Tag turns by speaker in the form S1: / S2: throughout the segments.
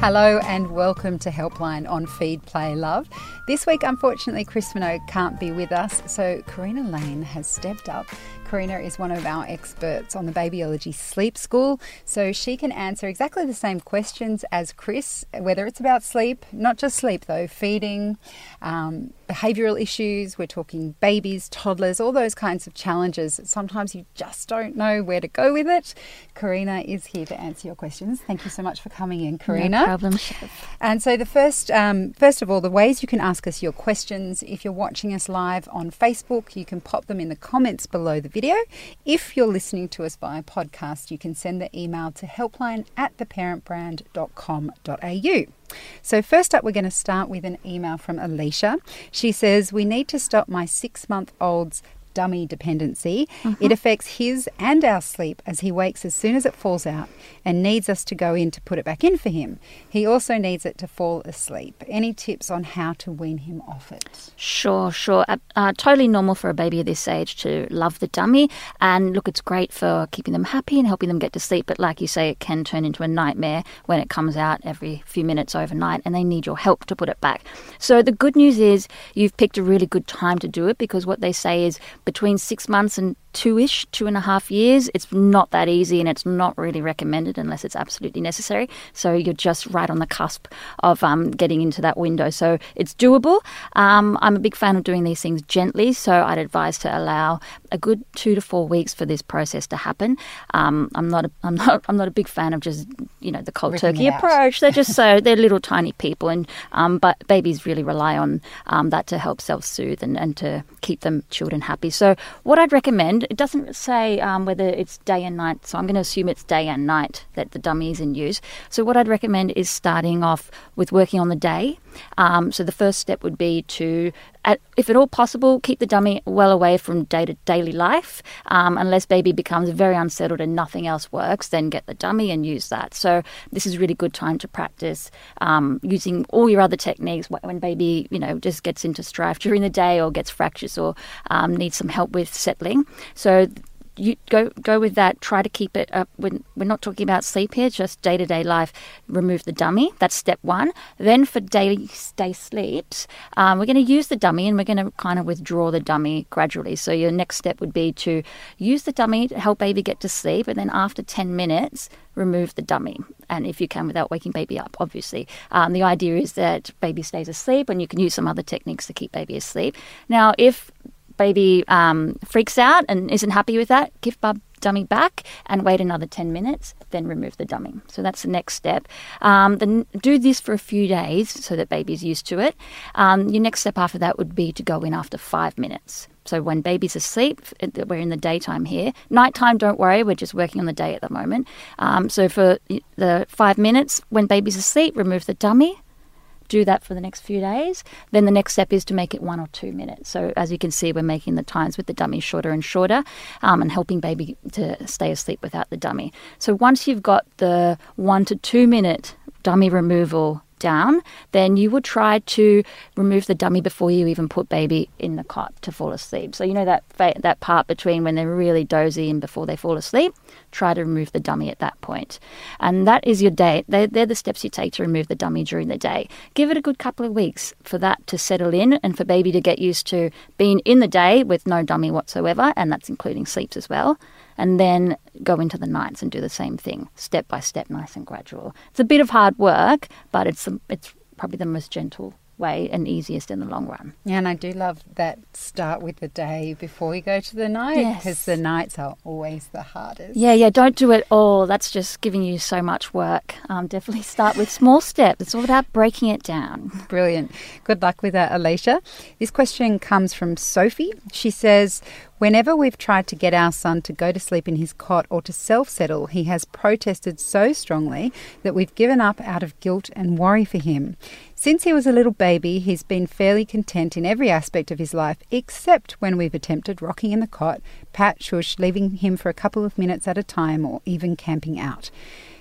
S1: Hello and welcome to Helpline on Feed Play Love. This week, unfortunately, Chris Minogue can't be with us, so Karina Lane has stepped up Karina is one of our experts on the Babyology Sleep School, so she can answer exactly the same questions as Chris, whether it's about sleep, not just sleep though, feeding, um, behavioural issues, we're talking babies, toddlers, all those kinds of challenges. Sometimes you just don't know where to go with it. Karina is here to answer your questions. Thank you so much for coming in, Karina.
S2: No problem,
S1: And so the first, um, first of all, the ways you can ask us your questions. If you're watching us live on Facebook, you can pop them in the comments below the video. If you're listening to us via podcast, you can send the email to helpline at theparentbrand.com.au. So, first up, we're going to start with an email from Alicia. She says, We need to stop my six month old's dummy dependency. Mm-hmm. It affects his and our sleep as he wakes as soon as it falls out and needs us to go in to put it back in for him. He also needs it to fall asleep. Any tips on how to wean him off it?
S2: Sure, sure. Uh, uh, totally normal for a baby of this age to love the dummy. And look, it's great for keeping them happy and helping them get to sleep. But like you say, it can turn into a nightmare when it comes out every few minutes overnight and they need your help to put it back. So the good news is you've picked a really good time to do it because what they say is between six months and two ish, two and a half years, it's not that easy and it's not really recommended unless it's absolutely necessary. So you're just right on the cusp of um, getting into that window. So it's doable. Um, I'm a big fan of doing these things gently, so I'd advise to allow a good two to four weeks for this process to happen. Um, I'm not a, I'm not I'm not a big fan of just you know the cold
S1: Ripping
S2: turkey approach. They're just so they're little tiny people, and um, but babies really rely on um, that to help self soothe and, and to keep them children happy. So what I'd recommend it doesn't say um, whether it's day and night, so I'm going to assume it's day and night that the dummy is in use. So what I'd recommend is starting off with working on the day. Um, so the first step would be to, at, if at all possible, keep the dummy well away from day to daily life. Um, unless baby becomes very unsettled and nothing else works, then get the dummy and use that. So this is really good time to practice um, using all your other techniques when baby, you know, just gets into strife during the day or gets fractious or um, needs some help with settling. So you go go with that. Try to keep it up. When we're not talking about sleep here, just day to day life. Remove the dummy. That's step one. Then for daily day sleeps, um, we're going to use the dummy and we're going to kind of withdraw the dummy gradually. So your next step would be to use the dummy to help baby get to sleep, and then after ten minutes, remove the dummy. And if you can, without waking baby up, obviously. Um, the idea is that baby stays asleep, and you can use some other techniques to keep baby asleep. Now, if baby um, freaks out and isn't happy with that, give bub dummy back and wait another 10 minutes, then remove the dummy. So that's the next step. Um, then do this for a few days so that baby's used to it. Um, your next step after that would be to go in after five minutes. So when baby's asleep, we're in the daytime here. Nighttime, don't worry, we're just working on the day at the moment. Um, so for the five minutes, when baby's asleep, remove the dummy do that for the next few days. Then the next step is to make it one or two minutes. So as you can see, we're making the times with the dummy shorter and shorter um, and helping baby to stay asleep without the dummy. So once you've got the one to two minute dummy removal down, then you would try to remove the dummy before you even put baby in the cot to fall asleep. So you know that that part between when they're really dozy and before they fall asleep. Try to remove the dummy at that point. and that is your day. They're, they're the steps you take to remove the dummy during the day. Give it a good couple of weeks for that to settle in and for baby to get used to being in the day with no dummy whatsoever, and that's including sleeps as well and then go into the nights and do the same thing, step by step, nice and gradual. It's a bit of hard work, but it's it's probably the most gentle way and easiest in the long run.
S1: Yeah, and I do love that start with the day before you go to the night because yes. the nights are always the hardest.
S2: Yeah, yeah, don't do it all. That's just giving you so much work. Um, definitely start with small steps. It's all about breaking it down.
S1: Brilliant. Good luck with that, Alicia. This question comes from Sophie. She says, Whenever we've tried to get our son to go to sleep in his cot or to self settle, he has protested so strongly that we've given up out of guilt and worry for him. Since he was a little baby, he's been fairly content in every aspect of his life, except when we've attempted rocking in the cot, pat, shush, leaving him for a couple of minutes at a time, or even camping out.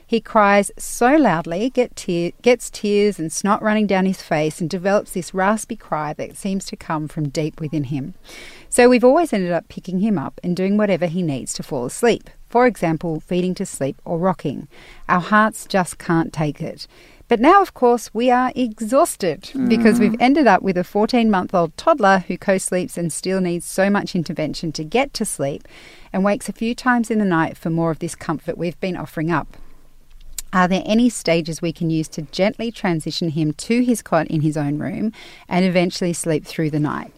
S1: He cries so loudly, get tear, gets tears and snot running down his face, and develops this raspy cry that seems to come from deep within him. So we've always ended up picking him up and doing whatever he needs to fall asleep. For example, feeding to sleep or rocking. Our hearts just can't take it. But now, of course, we are exhausted because hmm. we've ended up with a 14 month old toddler who co sleeps and still needs so much intervention to get to sleep and wakes a few times in the night for more of this comfort we've been offering up. Are there any stages we can use to gently transition him to his cot in his own room and eventually sleep through the night?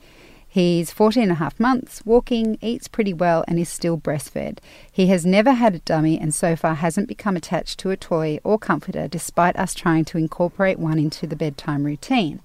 S1: He's 14 and a half months, walking, eats pretty well, and is still breastfed. He has never had a dummy and so far hasn't become attached to a toy or comforter despite us trying to incorporate one into the bedtime routine.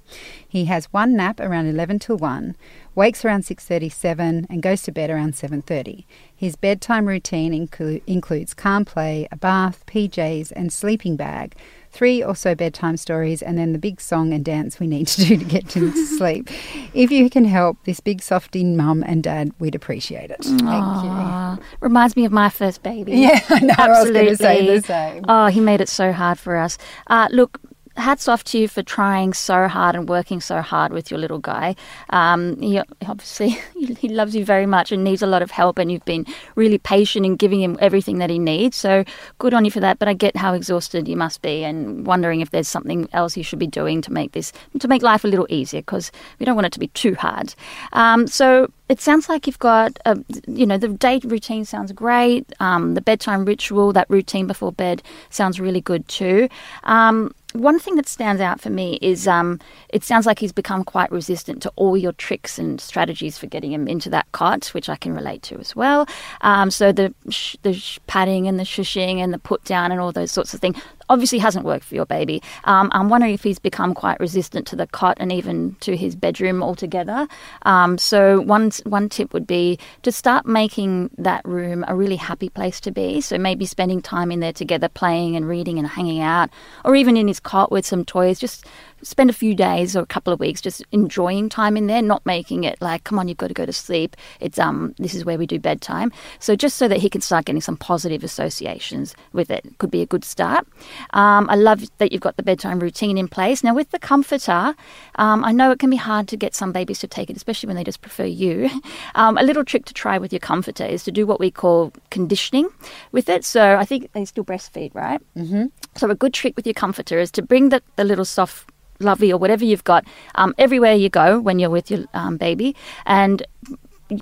S1: He has one nap around 11 till 1, wakes around 6:37 and goes to bed around 7:30. His bedtime routine inclu- includes calm play, a bath, PJs and sleeping bag three or so bedtime stories, and then the big song and dance we need to do to get him to sleep. If you can help this big softy mum and dad, we'd appreciate it. Thank
S2: Aw, Reminds me of my first baby.
S1: Yeah, I know. I was going to say
S2: Absolutely.
S1: the same.
S2: Oh, he made it so hard for us. Uh, look, hats off to you for trying so hard and working so hard with your little guy. Um, he obviously he, loves you very much and needs a lot of help, and you've been really patient in giving him everything that he needs. So good on you for that. But I get how exhausted you must be, and wondering if there's something else you should be doing to make this to make life a little easier because we don't want it to be too hard. Um, so it sounds like you've got, a, you know, the day routine sounds great. Um, the bedtime ritual, that routine before bed, sounds really good too. Um, one thing that stands out for me is um, it sounds like he's become quite resistant to all your tricks and strategies for getting him into that cot, which I can relate to as well. Um, so the sh- the sh- patting and the shushing and the put down and all those sorts of things obviously hasn't worked for your baby. Um, I'm wondering if he's become quite resistant to the cot and even to his bedroom altogether. Um, so one one tip would be to start making that room a really happy place to be. So maybe spending time in there together, playing and reading and hanging out, or even in his cot with some toys. Just spend a few days or a couple of weeks just enjoying time in there, not making it like, come on, you've got to go to sleep. It's um, this is where we do bedtime. So just so that he can start getting some positive associations with it, could be a good start. Um, I love that you've got the bedtime routine in place. Now with the comforter, um, I know it can be hard to get some babies to take it, especially when they just prefer you. Um, a little trick to try with your comforter is to do what we call conditioning with it. So I think they still breastfeed, right? Mm-hmm. So a good trick with your comforter is to bring the, the little soft lovey or whatever you've got um, everywhere you go when you're with your um, baby. And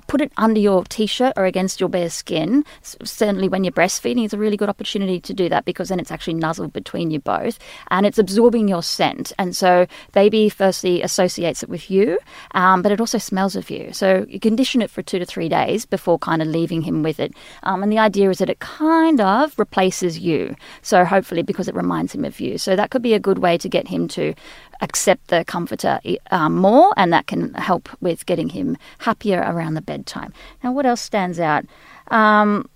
S2: put it under your t-shirt or against your bare skin certainly when you're breastfeeding it's a really good opportunity to do that because then it's actually nuzzled between you both and it's absorbing your scent. And so baby firstly associates it with you um, but it also smells of you. So you condition it for two to three days before kind of leaving him with it. Um, and the idea is that it kind of replaces you. So hopefully because it reminds him of you. So that could be a good way to get him to accept the comforter um, more, and that can help with getting him happier around the bedtime. Now, what else stands out? Um,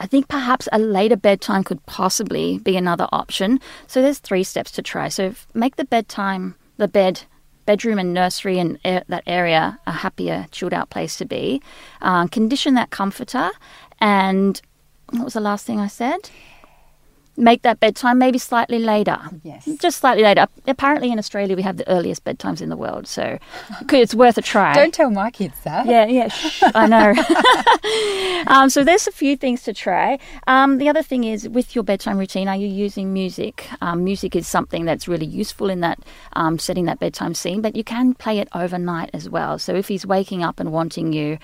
S2: I think perhaps a later bedtime could possibly be another option. So there's three steps to try. So make the bedtime, the bed, bedroom and nursery and a- that area a happier, chilled out place to be. Uh, condition that comforter, and what was the last thing I said? Make that bedtime maybe slightly later.
S1: Yes.
S2: Just slightly later. Apparently, in Australia, we have the earliest bedtimes in the world, so it's worth a try.
S1: Don't tell my kids that.
S2: Yeah, yeah, shh, I know. um, so there's a few things to try. Um, the other thing is with your bedtime routine, are you using music? Um, music is something that's really useful in that um, setting that bedtime scene, but you can play it overnight as well. So if he's waking up and wanting you.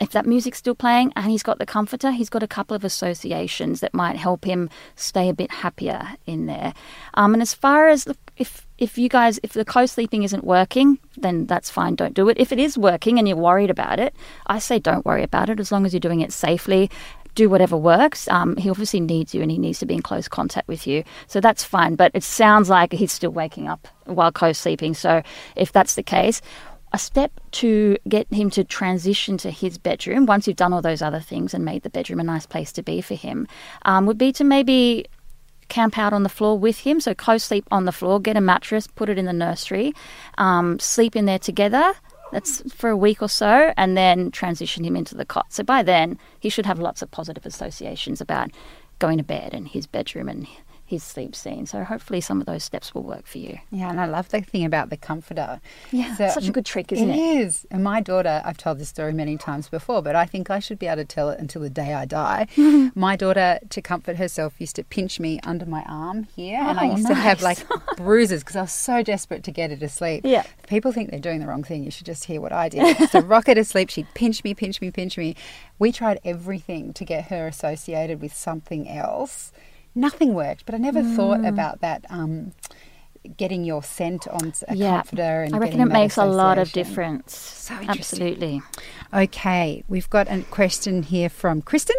S2: If that music's still playing and he's got the comforter, he's got a couple of associations that might help him stay a bit happier in there. Um, and as far as if if you guys if the co-sleeping isn't working, then that's fine. Don't do it. If it is working and you're worried about it, I say don't worry about it as long as you're doing it safely. Do whatever works. Um, he obviously needs you and he needs to be in close contact with you. So that's fine. But it sounds like he's still waking up while co sleeping. So if that's the case, a step to get him to transition to his bedroom once you've done all those other things and made the bedroom a nice place to be for him um, would be to maybe camp out on the floor with him. So co-sleep on the floor get a mattress put it in the nursery um, sleep in there together. That's for a week or so and then transition him into the cot. So by then he should have lots of positive associations about going to bed and his bedroom and his sleep scene. So hopefully some of those steps will work for you.
S1: Yeah, and I love the thing about the comforter.
S2: Yeah,
S1: So-
S2: such a good trick, isn't
S1: It
S2: it?
S1: is. And my daughter, I've told this story many times before, but I think I should be able to tell it until the day I die. my daughter, to comfort herself, used to pinch me under my arm here, and I
S2: Oh,
S1: used to have like bruises because I was so desperate to get her to sleep.
S2: Yeah.
S1: If people think they're doing the wrong thing. You should just hear what I did. so rock her to sleep. She'd pinch me, pinch me, pinch me. We tried everything to get her associated with something else. Nothing worked, but I never
S2: Mm.
S1: thought about that. Um, getting your scent on a
S2: Yeah.
S1: comforter and
S2: I reckon it makes a lot of difference.
S1: So.
S2: Absolutely.
S1: Okay, we've got a question here from Kristen.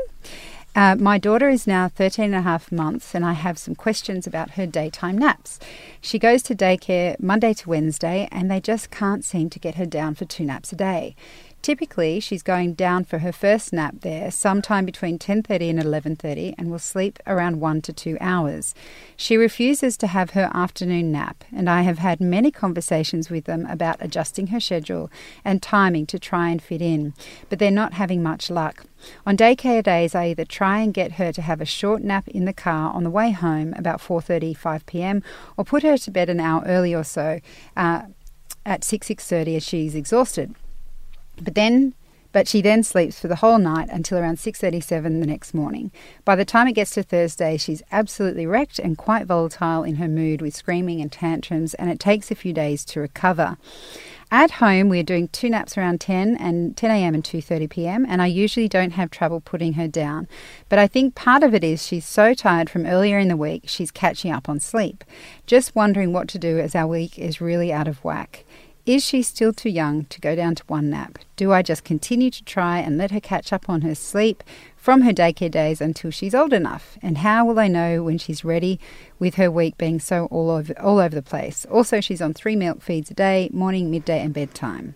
S1: Uh, my daughter is now 13 and a half months, and I have some questions about her daytime naps. She goes to daycare Monday to Wednesday, and they just can't seem to get her down for two naps a day. Typically, she's going down for her first nap there sometime between 10:30 and 11:30 and will sleep around 1 to 2 hours. She refuses to have her afternoon nap, and I have had many conversations with them about adjusting her schedule and timing to try and fit in, but they're not having much luck. On daycare days, I either try and get her to have a short nap in the car on the way home about 4:30, 5 p.m., or put her to bed an hour early or so uh, at 6 6:30 as she's exhausted. But then but she then sleeps for the whole night until around 6:37 the next morning. By the time it gets to Thursday, she's absolutely wrecked and quite volatile in her mood with screaming and tantrums and it takes a few days to recover. At home, we're doing two naps around 10 and 10 a.m. and 2:30 p.m. and I usually don't have trouble putting her down. But I think part of it is she's so tired from earlier in the week, she's catching up on sleep. Just wondering what to do as our week is really out of whack. Is she still too young to go down to one nap? Do I just continue to try and let her catch up on her sleep from her daycare days until she's old enough? And how will I know when she's ready with her week being so all over all over the place? Also, she's on three milk feeds a day, morning, midday, and bedtime.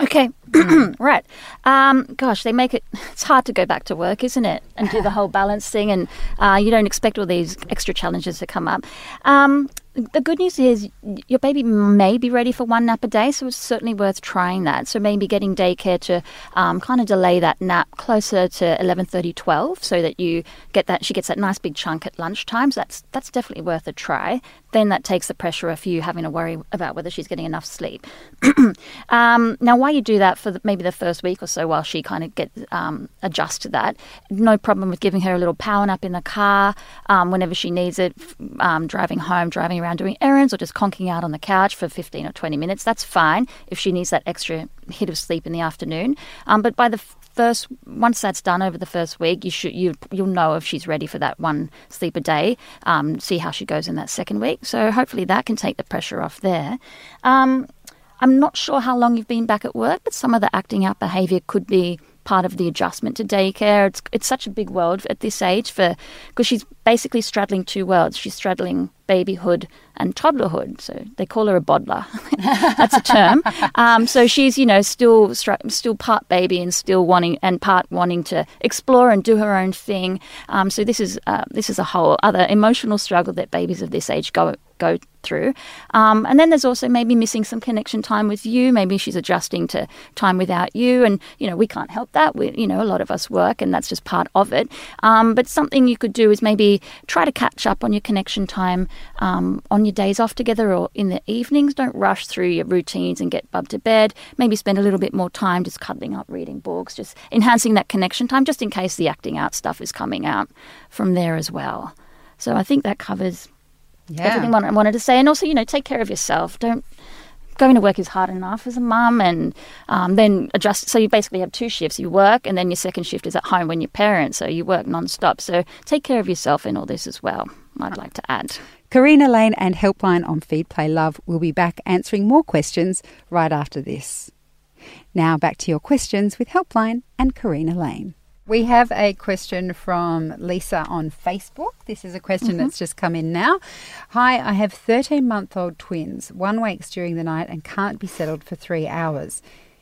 S2: Okay, right. Um, gosh, they make it. It's hard to go back to work, isn't it? And do the whole balance thing, and uh, you don't expect all these extra challenges to come up. Um, the good news is your baby may be ready for one nap a day, so it's certainly worth trying that. So maybe getting daycare to um, kind of delay that nap closer to 11:30, 12, so that you get that she gets that nice big chunk at lunchtime. So that's that's definitely worth a try. Then that takes the pressure off you having to worry about whether she's getting enough sleep. um, now, while you do that for the, maybe the first week or so, while she kind of gets um, to that, no problem with giving her a little power nap in the car um, whenever she needs it, um, driving home, driving around doing errands, or just conking out on the couch for 15 or 20 minutes. That's fine if she needs that extra hit of sleep in the afternoon. Um, but by the first once that's done over the first week you should you you'll know if she's ready for that one sleep a day um, see how she goes in that second week so hopefully that can take the pressure off there um, i'm not sure how long you've been back at work but some of the acting out behavior could be part of the adjustment to daycare it's, it's such a big world at this age for because she's basically straddling two worlds she's straddling babyhood and toddlerhood so they call her a bodler that's a term. Um, so she's, you know, still still part baby and still wanting and part wanting to explore and do her own thing. Um, so this is uh, this is a whole other emotional struggle that babies of this age go go through. Um, and then there's also maybe missing some connection time with you. Maybe she's adjusting to time without you, and you know we can't help that. We, you know, a lot of us work, and that's just part of it. Um, but something you could do is maybe try to catch up on your connection time um, on your days off together or in the evenings. Don't rush through your routines and get bub to bed. Maybe spend a little bit more time just cuddling up, reading books, just enhancing that connection time, just in case the acting out stuff is coming out from there as well. So I think that covers
S1: Yeah.
S2: everything I wanted to say. And also, you know, take care of yourself. Don't going to work is hard enough as a mum, and um, then adjust. So you basically have two shifts: you work, and then your second shift is at home when you're parents. So you work non-stop. So take care of yourself in all this as well. I'd like to add.
S1: Karina Lane and Helpline on Feed Play Love will be back answering more questions right after this. Now back to your questions with Helpline and Karina Lane. We have a question from Lisa on Facebook. This is a question mm-hmm. that's just come in now. Hi, I have 13 month old twins. One wakes during the night and can't be settled for three hours.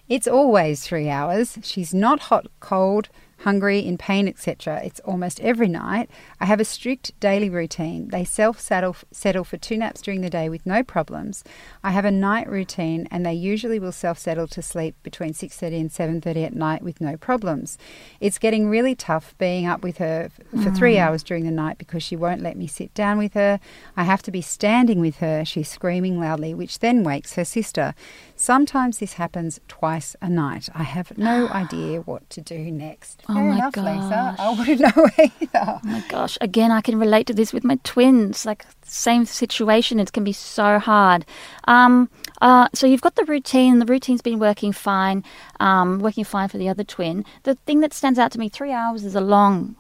S1: It's always three hours. She's not hot, cold, hungry, in pain, etc. It's almost every night. I have a strict daily routine. They self settle for two naps during the day with no problems. I have a night routine and they usually will self settle to sleep between 6:30 and 7:30 at night with no problems. It's getting really tough being up with her f- for mm. 3 hours during the night because she won't let me sit down with her. I have to be standing with her. She's screaming loudly, which then wakes her sister. Sometimes this happens twice a night. I have no idea what to do next.
S2: Oh
S1: Fair
S2: my
S1: enough, Lisa.
S2: gosh.
S1: I wouldn't know either.
S2: Oh my gosh. Again, I can relate to this with my twins. Like, same situation. It can be so hard. Um, uh, so, you've got the routine. The routine's been working fine, um, working fine for the other twin. The thing that stands out to me three hours is a long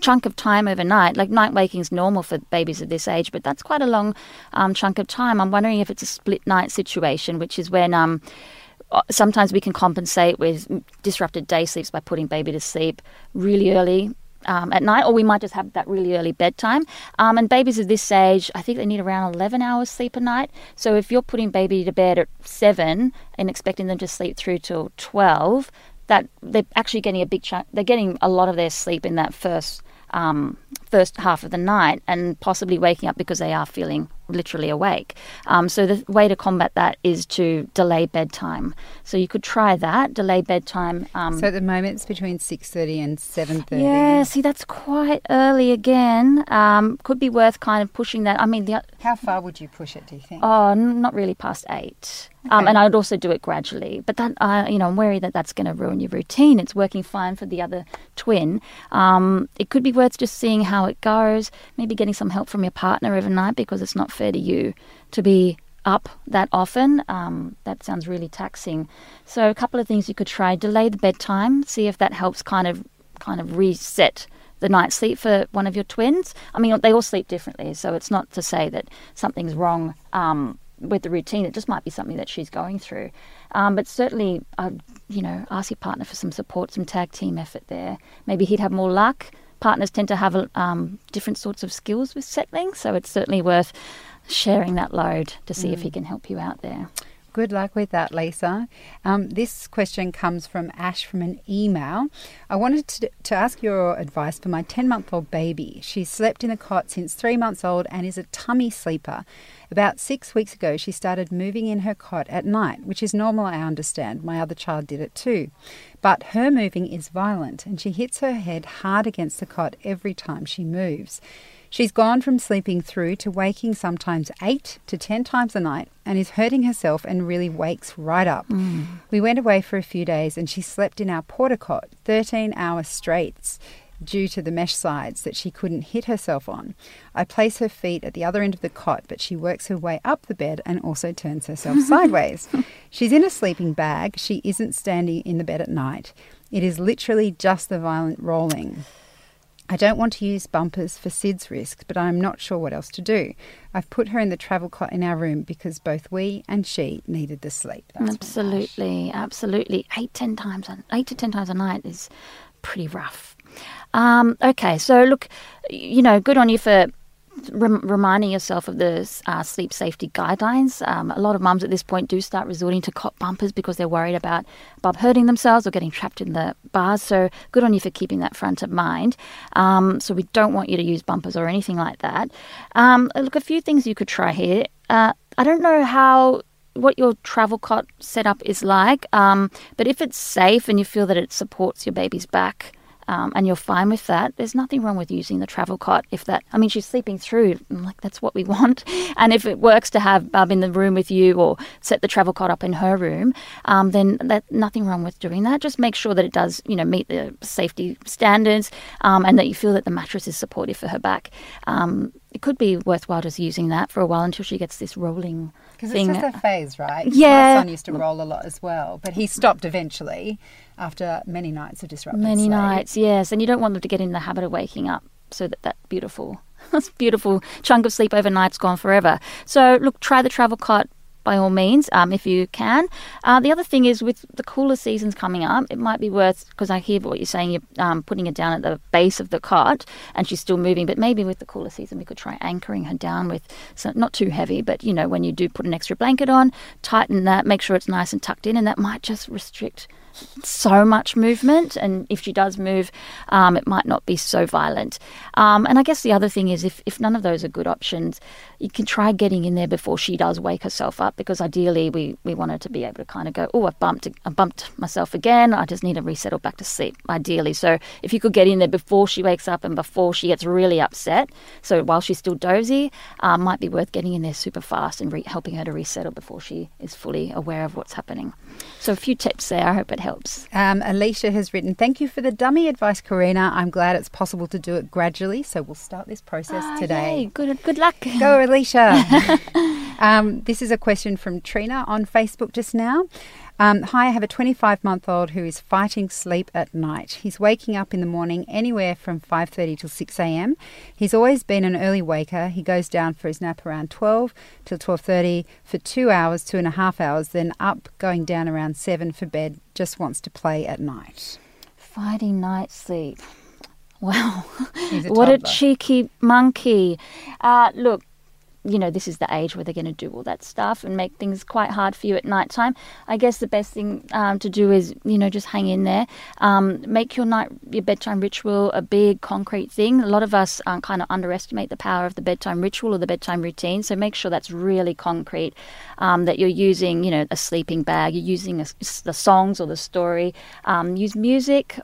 S2: chunk of time overnight. Like, night waking is normal for babies of this age, but that's quite a long um, chunk of time. I'm wondering if it's a split night situation, which is when. Um, uh, sometimes we can compensate with disrupted day sleeps by putting baby to sleep really early um, at night, or we might just have that really early bedtime. Um, and babies of this age, I think they need around 11 hours sleep a night. So if you're putting baby to bed at 7 and expecting them to sleep through till 12, that they're actually getting a big chunk, they're getting a lot of their sleep in that first. Um, first half of the night and possibly waking up because they are feeling literally awake. Um, so the way to combat that is to delay bedtime. So you could try that, delay bedtime. Um,
S1: So at the moment it's between 6.30 and 7.30.
S2: yeah, see, that's quite early again. Um, could be worth kind of pushing that. I mean, the,
S1: How far would you push it, do you think?
S2: oh, n- not really past eight. Um,
S1: Okay.
S2: and I'd also do it gradually. But that, uh, you know, I'm worried that that's going to ruin your routine. It's working fine for the other twin. Um, it could be worth just seeing how it goes. Maybe getting some help from your partner overnight because it's not fair to you to be up that often. Um, that sounds really taxing. So a couple of things you could try: delay the bedtime, see if that helps kind of kind of reset the night's sleep for one of your twins. I mean, they all sleep differently, so it's not to say that something's wrong um, with the routine. It just might be something that she's going through. Um, but certainly, uh, you know, ask your partner for some support, some tag team effort there. Maybe he'd have more luck. Partners tend to have um, different sorts of skills with settling, so it's certainly worth sharing that load to see if he can help you out there.
S1: Good luck with that, Lisa. Um, this question comes from Ash from an email. I wanted to, to ask your advice for my 10 month old baby. She's slept in the cot since three months old and is a tummy sleeper. About six weeks ago, she started moving in her cot at night, which is normal, I understand. My other child did it too. But her moving is violent and she hits her head hard against the cot every time she moves. She's gone from sleeping through to waking sometimes eight to ten times a night and is hurting herself and really wakes right up. Mm. We went away for a few days and she slept in our porta cot 13 hours straight due to the mesh sides that she couldn't hit herself on. I place her feet at the other end of the cot, but she works her way up the bed and also turns herself sideways. She's in a sleeping bag. She isn't standing in the bed at night. It is literally just the violent rolling. I don't want to use bumpers for SIDS risk, but I'm not sure what else to do. I've put her in the travel cot in our room because both we and she needed the sleep. That's.
S2: Absolutely, absolutely. Eight, ten times, eight to ten times a night is pretty rough. Um, okay, so look, you know, good on you for rem- reminding yourself of the uh, sleep safety guidelines. Um, a lot of mums at this point do start resorting to cot bumpers because they're worried about bub hurting themselves or getting trapped in the bars. So good on you for keeping that front of mind. Um, so we don't want you to use bumpers or anything like that. Um, look, a few things you could try here. Uh, I don't know how what your travel cot setup is like. Um, but if it's safe and you feel that it supports your baby's back, um, and you're fine with that, there's nothing wrong with using the travel cot. If that, I mean, she's sleeping through, I'm like that's what we want. And if it works to have Bub in the room with you or set the travel cot up in her room, um, then that nothing wrong with doing that. Just make sure that it does, you know, meet the safety standards, um, and that you feel that the mattress is supportive for her back. It could be worthwhile just using that for a while until she gets this rolling
S1: Because it's just a phase, right?
S2: Yeah.
S1: My son used to roll a lot as well, but he stopped eventually after many nights of disrupted
S2: Many
S1: sleep.
S2: nights, yes, and you don't want them to get in the habit of waking up so that that beautiful, beautiful chunk of sleep overnight's gone forever. So look, try the travel cot by all means, um, if you can. Uh, the other thing is with the cooler seasons coming up, it might be worth because I hear what you're saying. You're um, putting her down at the base of the cot, and she's still moving. But maybe with the cooler season, we could try anchoring her down with so not too heavy, but you know when you do put an extra blanket on, tighten that, make sure it's nice and tucked in, and that might just restrict so much movement, and if she does move, um, it might not be so violent. Um, and I guess the other thing is if, if none of those are good options, you can try getting in there before she does wake herself up because ideally we, we want her to be able to kind of go, oh, I've bumped, I bumped myself again. I just need to resettle back to sleep, ideally. So if you could get in there before she wakes up and before she gets really upset, so while she's still dozy, um, might be worth getting in there super fast and re- helping her to resettle before she is fully aware of what's happening. So a few tips there. I hope it helps.
S1: Um, Alicia has written, Thank you for the dummy advice, Karina. I'm glad it's possible to do it gradually, so we'll start this process
S2: Ah,
S1: today.
S2: yay. Good, good luck.
S1: Go, Alicia. um, this is a question from Trina on Facebook just now. Um, Hi, I have a 25 month old who is fighting sleep at night. He's waking up in the morning anywhere from 5:30 till 6 a.m. He's always been an early waker. He goes down for his nap around 12 till 12:30 for two hours, two and a half hours, then up, going down around seven for bed. Just wants to play at night.
S2: Fighting night sleep. Wow.
S1: A
S2: what a cheeky monkey. Uh, look, you know, this is the age where they're going to do all that stuff and make things quite hard for you at night time. I guess the best thing um, to do is, you know, just hang in there. Um, make your night, your bedtime ritual a big concrete thing. A lot of us um, kind of underestimate the power of the bedtime ritual or the bedtime routine. So make sure that's really concrete. Um, that you're using, you know, a sleeping bag. You're using a, the songs or the story. Um, use music.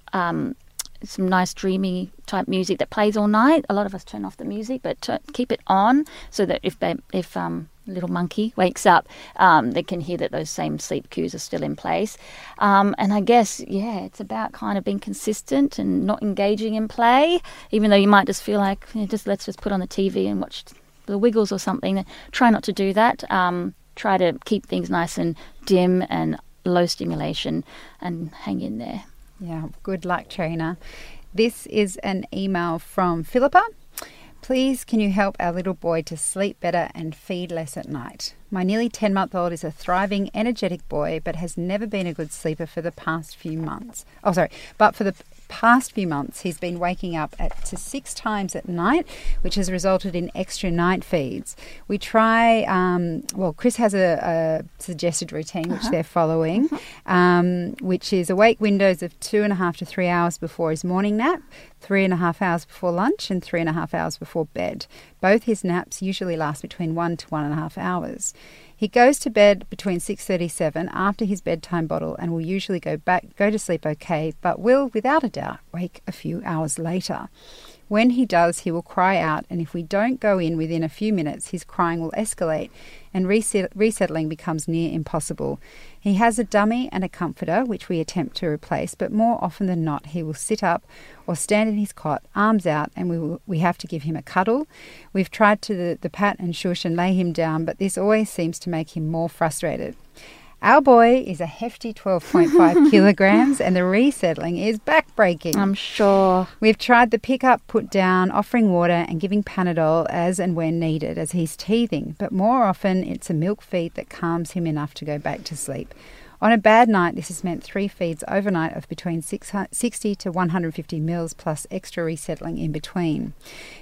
S2: Some nice dreamy type music that plays all night. A lot of us turn off the music, but t- keep it on so that if if um, little monkey wakes up, um, they can hear that those same sleep cues are still in place. Um, and I guess yeah, it's about kind of being consistent and not engaging in play, even though you might just feel like you know, just let's just put on the TV and watch the Wiggles or something. Try not to do that. Um, try to keep things nice and dim and low stimulation, and hang in there.
S1: Yeah, good luck, Trina. This is an email from Philippa. Please, can you help our little boy to sleep better and feed less at night? My nearly 10 month old is a thriving, energetic boy, but has never been a good sleeper for the past few months. Oh, sorry, but for the past few months, he's been waking up at to six times at night, which has resulted in extra night feeds. We try, um, well, Chris has a, a suggested routine which they're following, um, which is awake windows of two and a half to three hours before his morning nap, three and a half hours before lunch, and three and a half hours before bed. Both his naps usually last between one to one and a half hours. He goes to bed between 6:37 after his bedtime bottle and will usually go back go to sleep okay, but will without a doubt wake a few hours later. When he does, he will cry out, and if we don't go in within a few minutes, his crying will escalate and reset- resettling becomes near impossible. He has a dummy and a comforter, which we attempt to replace, but more often than not, he will sit up or stand in his cot, arms out, and we, will, we have to give him a cuddle. We've tried to the, the pat and shush and lay him down, but this always seems to make him more frustrated. Our boy is a hefty 12.5 kilograms, and the resettling is backbreaking.
S2: I'm sure.
S1: We've tried the pick up, put down, offering water, and giving Panadol as and when needed as he's teething, but more often it's a milk feed that calms him enough to go back to sleep. On a bad night, this has meant three feeds overnight of between 60 to 150 mils plus extra resettling in between.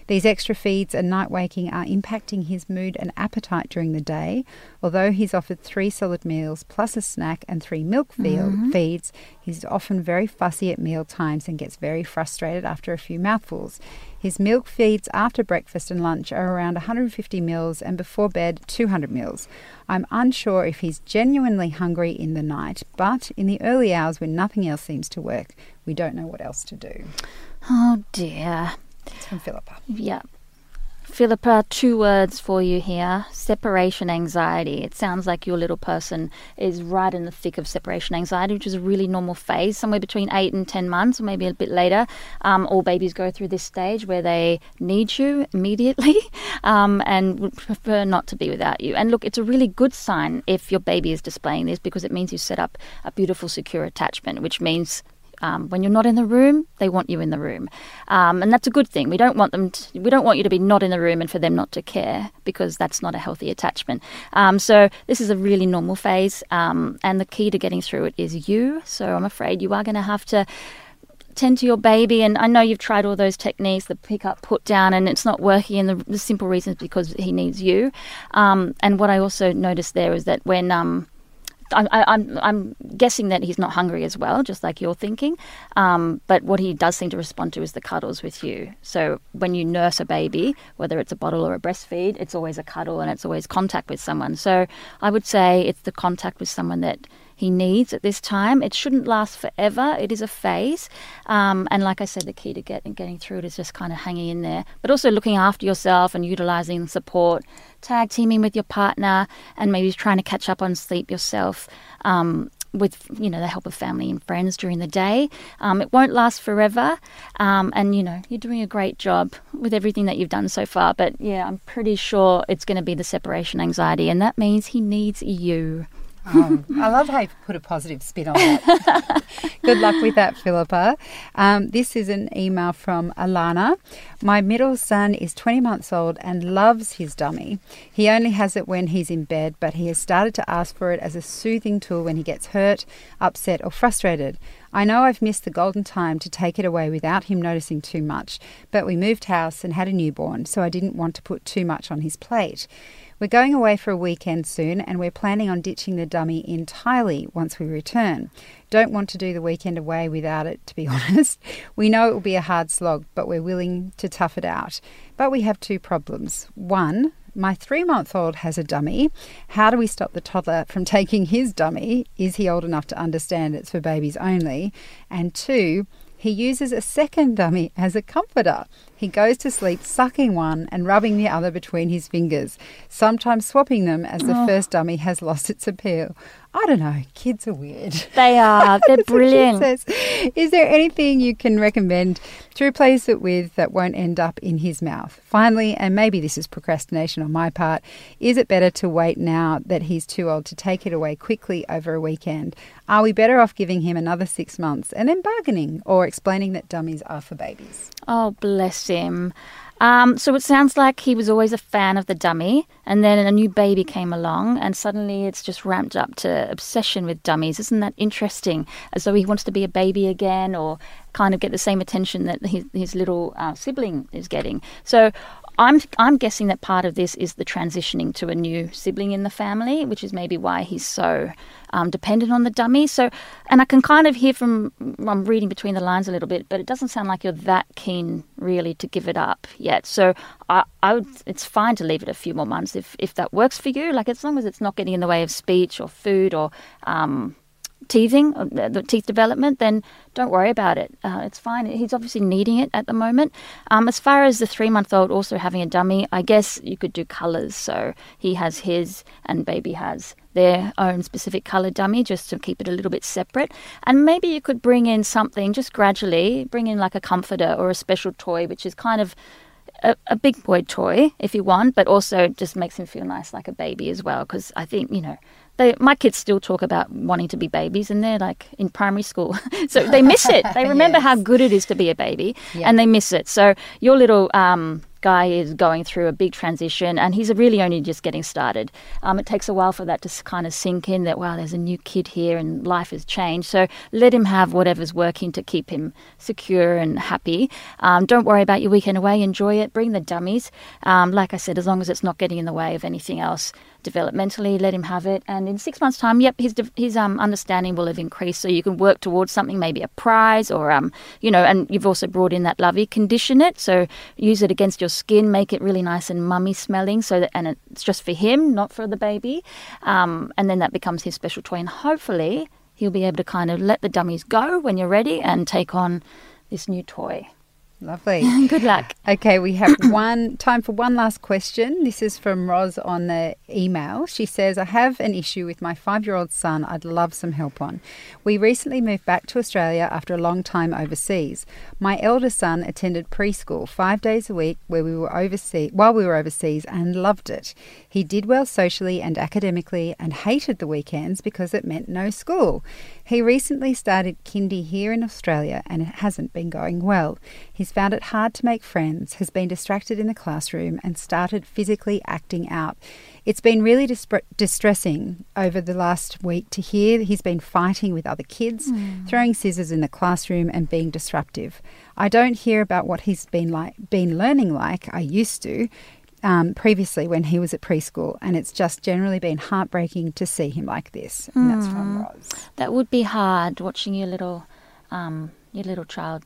S1: These extra feeds and night waking are impacting his mood and appetite during the day. Although he's offered three solid meals plus a snack and three milk feel- mm-hmm. feeds, he's often very fussy at meal times and gets very frustrated after a few mouthfuls. His milk feeds after breakfast and lunch are around 150 mils and before bed 200 mils. I'm unsure if he's genuinely hungry in the night, but in the early hours when nothing else seems to work, we don't know what else to do.
S2: Oh dear.
S1: It's from Philippa.
S2: Yeah. Philippa, two words for you here separation anxiety. It sounds like your little person is right in the thick of separation anxiety, which is a really normal phase, somewhere between eight and 10 months, or maybe a bit later. Um, all babies go through this stage where they need you immediately um, and would prefer not to be without you. And look, it's a really good sign if your baby is displaying this because it means you set up a beautiful, secure attachment, which means um, when you're not in the room, they want you in the room, um, and that's a good thing. We don't want them. To, we don't want you to be not in the room and for them not to care because that's not a healthy attachment. Um, so this is a really normal phase, um, and the key to getting through it is you. So I'm afraid you are going to have to tend to your baby and i know you've tried all those techniques the pick up put down and it's not working and the, the simple reason is because he needs you um, and what i also noticed there is that when um, I, I'm I'm guessing that he's not hungry as well, just like you're thinking. Um, but what he does seem to respond to is the cuddles with you. So when you nurse a baby, whether it's a bottle or a breastfeed, it's always a cuddle and it's always contact with someone. So I would say it's the contact with someone that he needs at this time. It shouldn't last forever. It is a phase, um, and like I said, the key to get, getting through it is just kind of hanging in there, but also looking after yourself and utilizing support, tag teaming with your partner, and maybe trying to catch up on sleep yourself. Um, with you know the help of family and friends during the day. Um, it won't last forever, um, and you know you're doing a great job with everything that you've done so far. But yeah, I'm pretty sure it's going to be the separation anxiety, and that means he needs you.
S1: Oh, I love how you put a positive spin on that. Good luck with that, Philippa. Um, this is an email from Alana. My middle son is 20 months old and loves his dummy. He only has it when he's in bed, but he has started to ask for it as a soothing tool when he gets hurt, upset, or frustrated. I know I've missed the golden time to take it away without him noticing too much, but we moved house and had a newborn, so I didn't want to put too much on his plate. We're going away for a weekend soon and we're planning on ditching the dummy entirely once we return. Don't want to do the weekend away without it, to be honest. We know it will be a hard slog, but we're willing to tough it out. But we have two problems. One, my three month old has a dummy. How do we stop the toddler from taking his dummy? Is he old enough to understand it's for babies only? And two, he uses a second dummy as a comforter. He goes to sleep sucking one and rubbing the other between his fingers, sometimes swapping them as the oh. first dummy has lost its appeal. I don't know. Kids are weird.
S2: They are. They're brilliant.
S1: Is there anything you can recommend to replace it with that won't end up in his mouth? Finally, and maybe this is procrastination on my part, is it better to wait now that he's too old to take it away quickly over a weekend? Are we better off giving him another six months and then bargaining or explaining that dummies are for babies?
S2: Oh, bless him. Um, so it sounds like he was always a fan of the dummy, and then a new baby came along, and suddenly it's just ramped up to obsession with dummies. Isn't that interesting? As though he wants to be a baby again, or kind of get the same attention that his, his little uh, sibling is getting. So I'm I'm guessing that part of this is the transitioning to a new sibling in the family, which is maybe why he's so um, dependent on the dummy. So, and I can kind of hear from I'm reading between the lines a little bit, but it doesn't sound like you're that keen really to give it up yet. So, I, I would it's fine to leave it a few more months if if that works for you. Like as long as it's not getting in the way of speech or food or um, teething, uh, the teeth development, then don't worry about it. Uh, it's fine. He's obviously needing it at the moment. Um, as far as the three month old also having a dummy, I guess you could do colours. So he has his and baby has their own specific colour dummy just to keep it a little bit separate. And maybe you could bring in something just gradually, bring in like a comforter or a special toy, which is kind of a, a, big boy toy if you want, but also just makes him feel nice like a baby as well. Because I think, you know, they, my kids still talk about wanting to be babies and they're like in primary school. so they miss it. They remember yes. how good it is to be a baby yeah. and they miss it. So your little um, guy is going through a big transition and he's really only just getting started. Um, it takes a while for that to kind of sink in that, wow, there's a new kid here and life has changed. So let him have whatever's working to keep him secure and happy. Um, don't worry about your weekend away. Enjoy it. Bring the dummies. Um, like I said, as long as it's not getting in the way of anything else developmentally, let him have it. And in six months' time, yep, his his um, understanding will have increased. So you can work towards something, maybe a prize or um, you know. And you've also brought in that lovey, condition it. So use it against your skin, make it really nice and mummy smelling. So that and it's just for him, not for the baby. Um, and then that becomes his special toy. And hopefully he'll be able to kind of let the dummies go when you're ready and take on this new toy.
S1: Lovely.
S2: Good luck.
S1: Okay, we have one time for one last question. This is from Roz on the email. She says, I have an issue with my five year old son I'd love some help on. We recently moved back to Australia after a long time overseas. My elder son attended preschool five days a week where we were overseas while we were overseas and loved it. He did well socially and academically and hated the weekends because it meant no school. He recently started kindy here in Australia and it hasn't been going well. He's found it hard to make friends, has been distracted in the classroom, and started physically acting out. It's been really distressing over the last week to hear he's been fighting with other kids, mm. throwing scissors in the classroom, and being disruptive. I don't hear about what he's been like, been learning like I used to. um, previously when he was at preschool, and it's just generally been heartbreaking to see him like this. And that's from Roz.
S2: That would be hard watching your little, um, your little child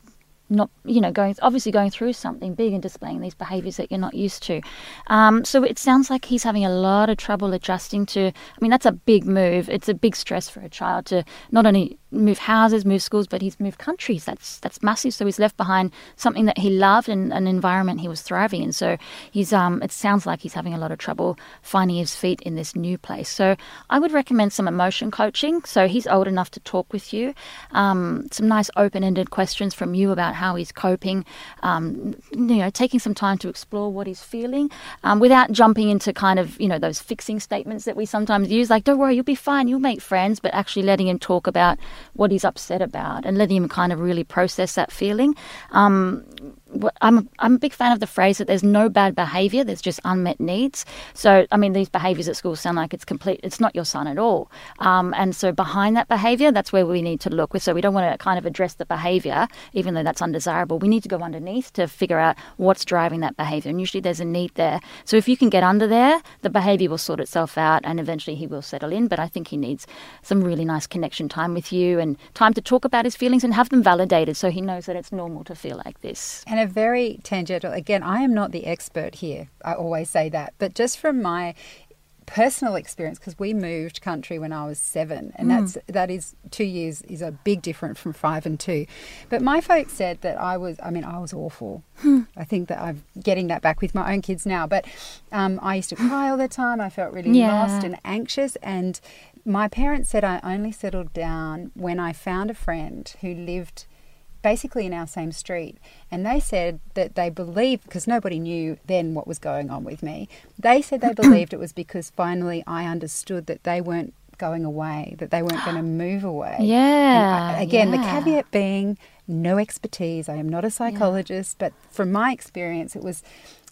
S2: not you know going obviously going through something big and displaying these behaviors that you're not used to. Um, so it sounds like he's having a lot of trouble adjusting to i mean that's a big move. It's a big stress for a child to not only move houses move schools but he's moved countries. That's that's massive. So he's left behind something that he loved and an environment he was thriving in. So he's um it sounds like he's having a lot of trouble finding his feet in this new place. So i would recommend some emotion coaching. So he's old enough to talk with you. Um, some nice open-ended questions from you about how he's coping, um, you know, taking some time to explore what he's feeling um, without jumping into kind of, you know, those fixing statements that we sometimes use, like, don't worry, you'll be fine, you'll make friends, but actually letting him talk about what he's upset about and letting him kind of really process that feeling. Um, I'm I'm a big fan of the phrase that there's no bad behaviour, there's just unmet needs. So I mean, these behaviours at school sound like it's complete. It's not your son at all. Um, and so behind that behaviour, that's where we need to look. So we don't want to kind of address the behaviour, even though that's undesirable. We need to go underneath to figure out what's driving that behaviour. And usually there's a need there. So if you can get under there, the behaviour will sort itself out, and eventually he will settle in. But I think he needs some really nice connection time with you and time to talk about his feelings and have them validated, so he knows that it's normal to feel like this.
S1: And a very tangential, again, I am not the expert here. I always say that. But just from my personal experience because we moved country when I was seven, and mm. that's that is two years is a big difference from five and two. But my folks said that I was, I mean, I was awful. Hmm. I think that I'm getting that back with my own kids now. But um, I used to cry all the time. I felt really yeah. lost and anxious, and my parents said I only settled down when I found a friend who lived basically in our same street. And they said that they believed, because nobody knew then what was going on with me, they said they believed it was because finally I understood that they weren't going away, that they weren't going to move away.
S2: Yeah.
S1: And again,
S2: yeah.
S1: the caveat being no expertise. I am not a psychologist, yeah. but from my experience, it was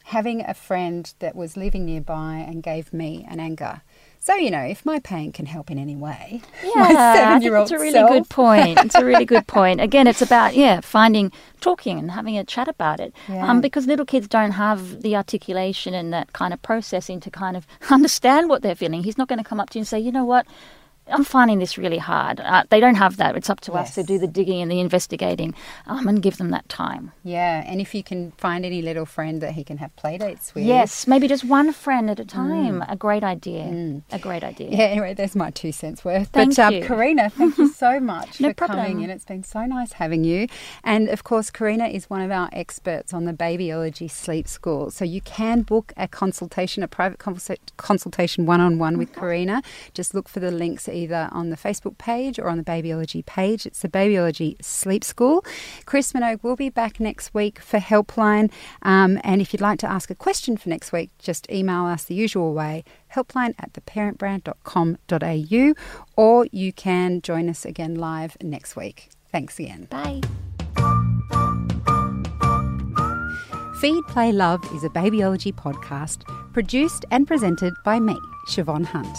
S1: having a friend that was living nearby and gave me an anchor. So, you know, if my pain can help in any way,
S2: yeah, my seven year It's a really
S1: self.
S2: good point. It's a really good point. Again, it's about, yeah, finding, talking and having a chat about it. Yeah. Um, because little kids don't have the articulation and that kind of processing to kind of understand what they're feeling. He's not going to come up to you and say, you know what, I'm finding this really hard. Uh, they don't have that. It's up to yes. us to do the digging and the investigating um, and give them that time.
S1: Yeah, and if you can find any little friend that he can have play dates with.
S2: Yes, maybe just one friend at a time. Mm. A great idea. Mm. A great idea.
S1: Yeah, anyway, there's my two cents worth.
S2: Thank
S1: but um,
S2: you.
S1: Karina, thank you so much
S2: no
S1: for
S2: problem.
S1: coming in. It's been so nice having you. And of course, Karina is one of our experts on the Babyology Sleep School. So you can book a consultation, a private consultation one on one with Karina. Just look for the links either on the Facebook page or on the Babyology page. It's the Babyology Sleep School. Chris Minogue will be back next week for Helpline. Um, and if you'd like to ask a question for next week, just email us the usual way helpline at theparentbrand.com.au or you can join us again live next week. Thanks again.
S2: Bye.
S1: Feed, Play, Love is a babyology podcast produced and presented by me, Siobhan Hunt.